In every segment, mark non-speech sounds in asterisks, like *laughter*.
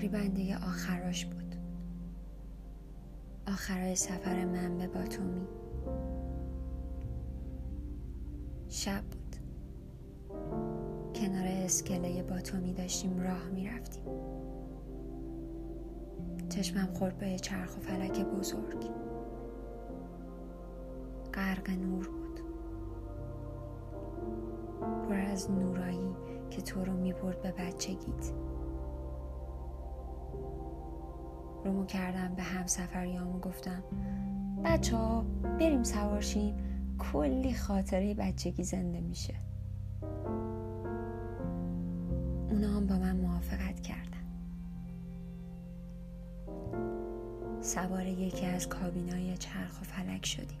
تقریبا دیگه آخراش بود. آخرای سفر من به باتومی. شب بود. کنار اسکله باتومی داشتیم راه می‌رفتیم. چشمم خورد به چرخ و فلک بزرگ. غرق نور بود. پر از نورایی که تو رو می‌برد به بچگیت. رومو کردم به همسفریامو گفتم بچه ها بریم سوارشیم کلی خاطره بچگی زنده میشه. اونا هم با من موافقت کردن. سوار یکی از کابینای چرخ و فلک شدیم.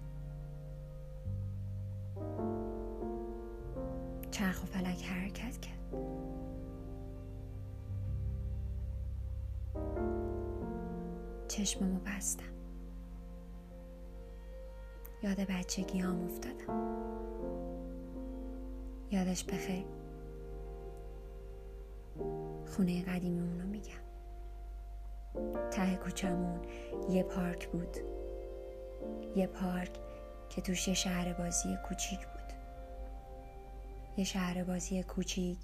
چرخ و فلک حرکت کرد. چشممو بستم. یاد بچگی هم افتادم. یادش بخیر. خونه قدیمیمونو میگم. ته کوچمون یه پارک بود. یه پارک که توش یه شهر بازی کوچیک بود. یه شهر بازی کوچیک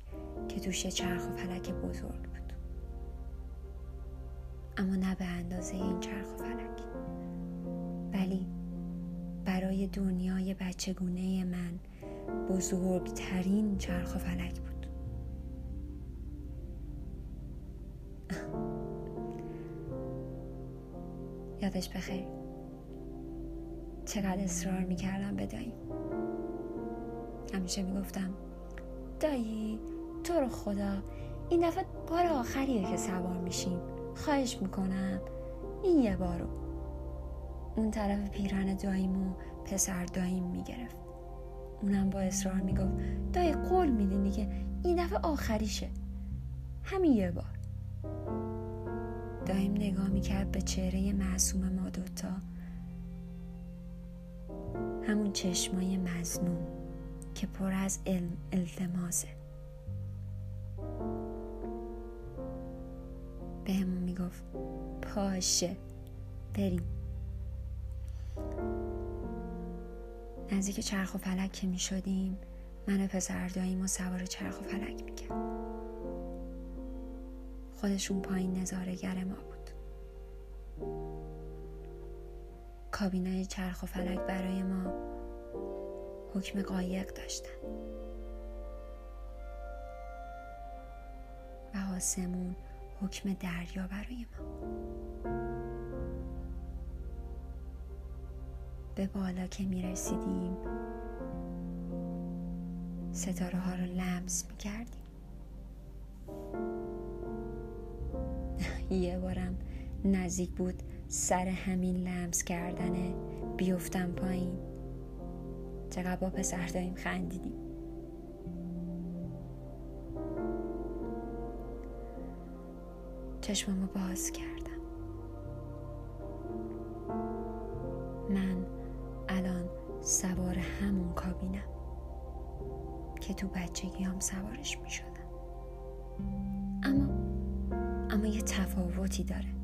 که توش یه چرخ و فلک بزرگ اما نه به اندازه این چرخ و فلک ولی برای دنیای بچگونه من بزرگترین چرخ و فلک بود. *laughs* یادش بخیر. چقدر اصرار می‌کردم به دایی. همیشه می‌گفتم دایی تو رو خدا این دفعه بار آخریه که سوار میشیم. خواهش می‌کنم. این یه بارو اون طرف پیرن داییم پسر داییم می‌گرفت. اونم با اصرار می‌گفت دایی قول میدین که این دفعه آخریشه. همین یه بار. دایم نگاه می‌کرد به چهره معصوم ما دوتا. همون چشمای مزنون که پر از التماسه. به می‌گفت پاشه بریم. نزدیک چرخ و فلک که می‌شدیم من پسر داییم و سوار چرخ و فلک می‌کرد خودشون پایین نظارگر ما بود. کابینای چرخ و فلک برای ما حکم قایق داشتن. و آسمون حکم دریا برای ما. به بالا که می رسیدیم ستاره ها رو لمس می کردیم یه بارم نزدیک بود سر همین لمس کردنه بیفتم پایین. چقدر با پسر داریم خندیدیم. چشممو باز کردم. من الان سوار همون کابینم که تو بچگی هم سوارش می شدم اما اما یه تفاوتی داره.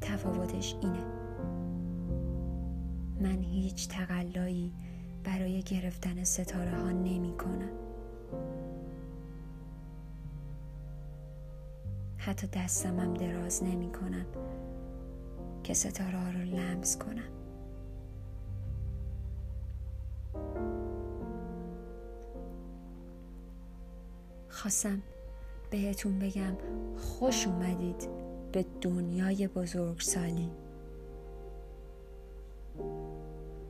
تفاوتش اینه. من هیچ تقلایی برای گرفتن ستاره ها نمی کنم حتی دستمم دراز نمی کنم که ستاره رو لمس کنم. خواستم بهتون بگم خوش اومدید به دنیای بزرگسالی.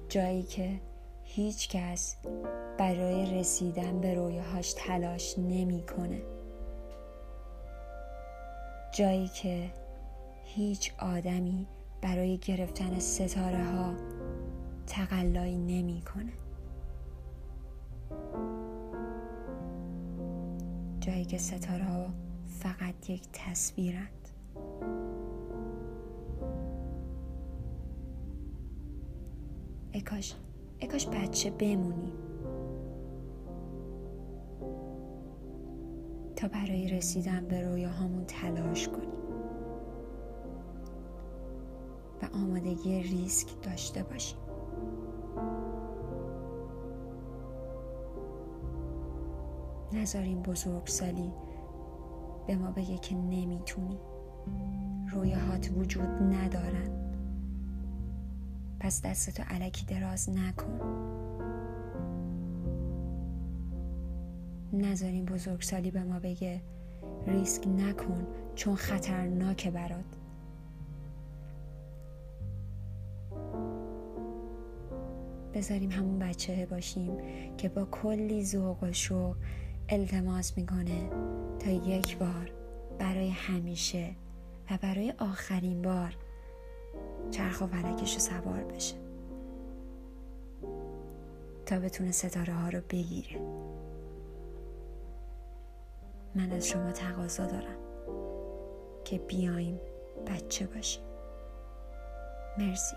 جایی که هیچ کس برای رسیدن به رویاهاش تلاش نمی‌کنه جایی که هیچ آدمی برای گرفتن ستاره ها تقلایی نمی‌کنه. جایی که ستاره ها فقط یک تصویرند. اکاش اکاش بچه بمونی تا برای رسیدن به رویاهامون تلاش کنیم. و آمادگی ریسک داشته باشیم. نذاریم بزرگسالی به ما بگه که نمی‌تونی رویاهات وجود ندارن. پس دستتو علکی دراز نکن. نذاریم بزرگسالی به ما بگه ریسک نکن چون خطرناکه برات. بذاریم همون بچه باشیم که با کلی ذوق و شوق التماس می‌کنه تا یک بار برای همیشه و برای آخرین بار چرخ و فلکش رو سوار بشه تا بتونه ستاره ها رو بگیره. من از شما تقاضا دارم که بیایم بچه باشیم. مرسی.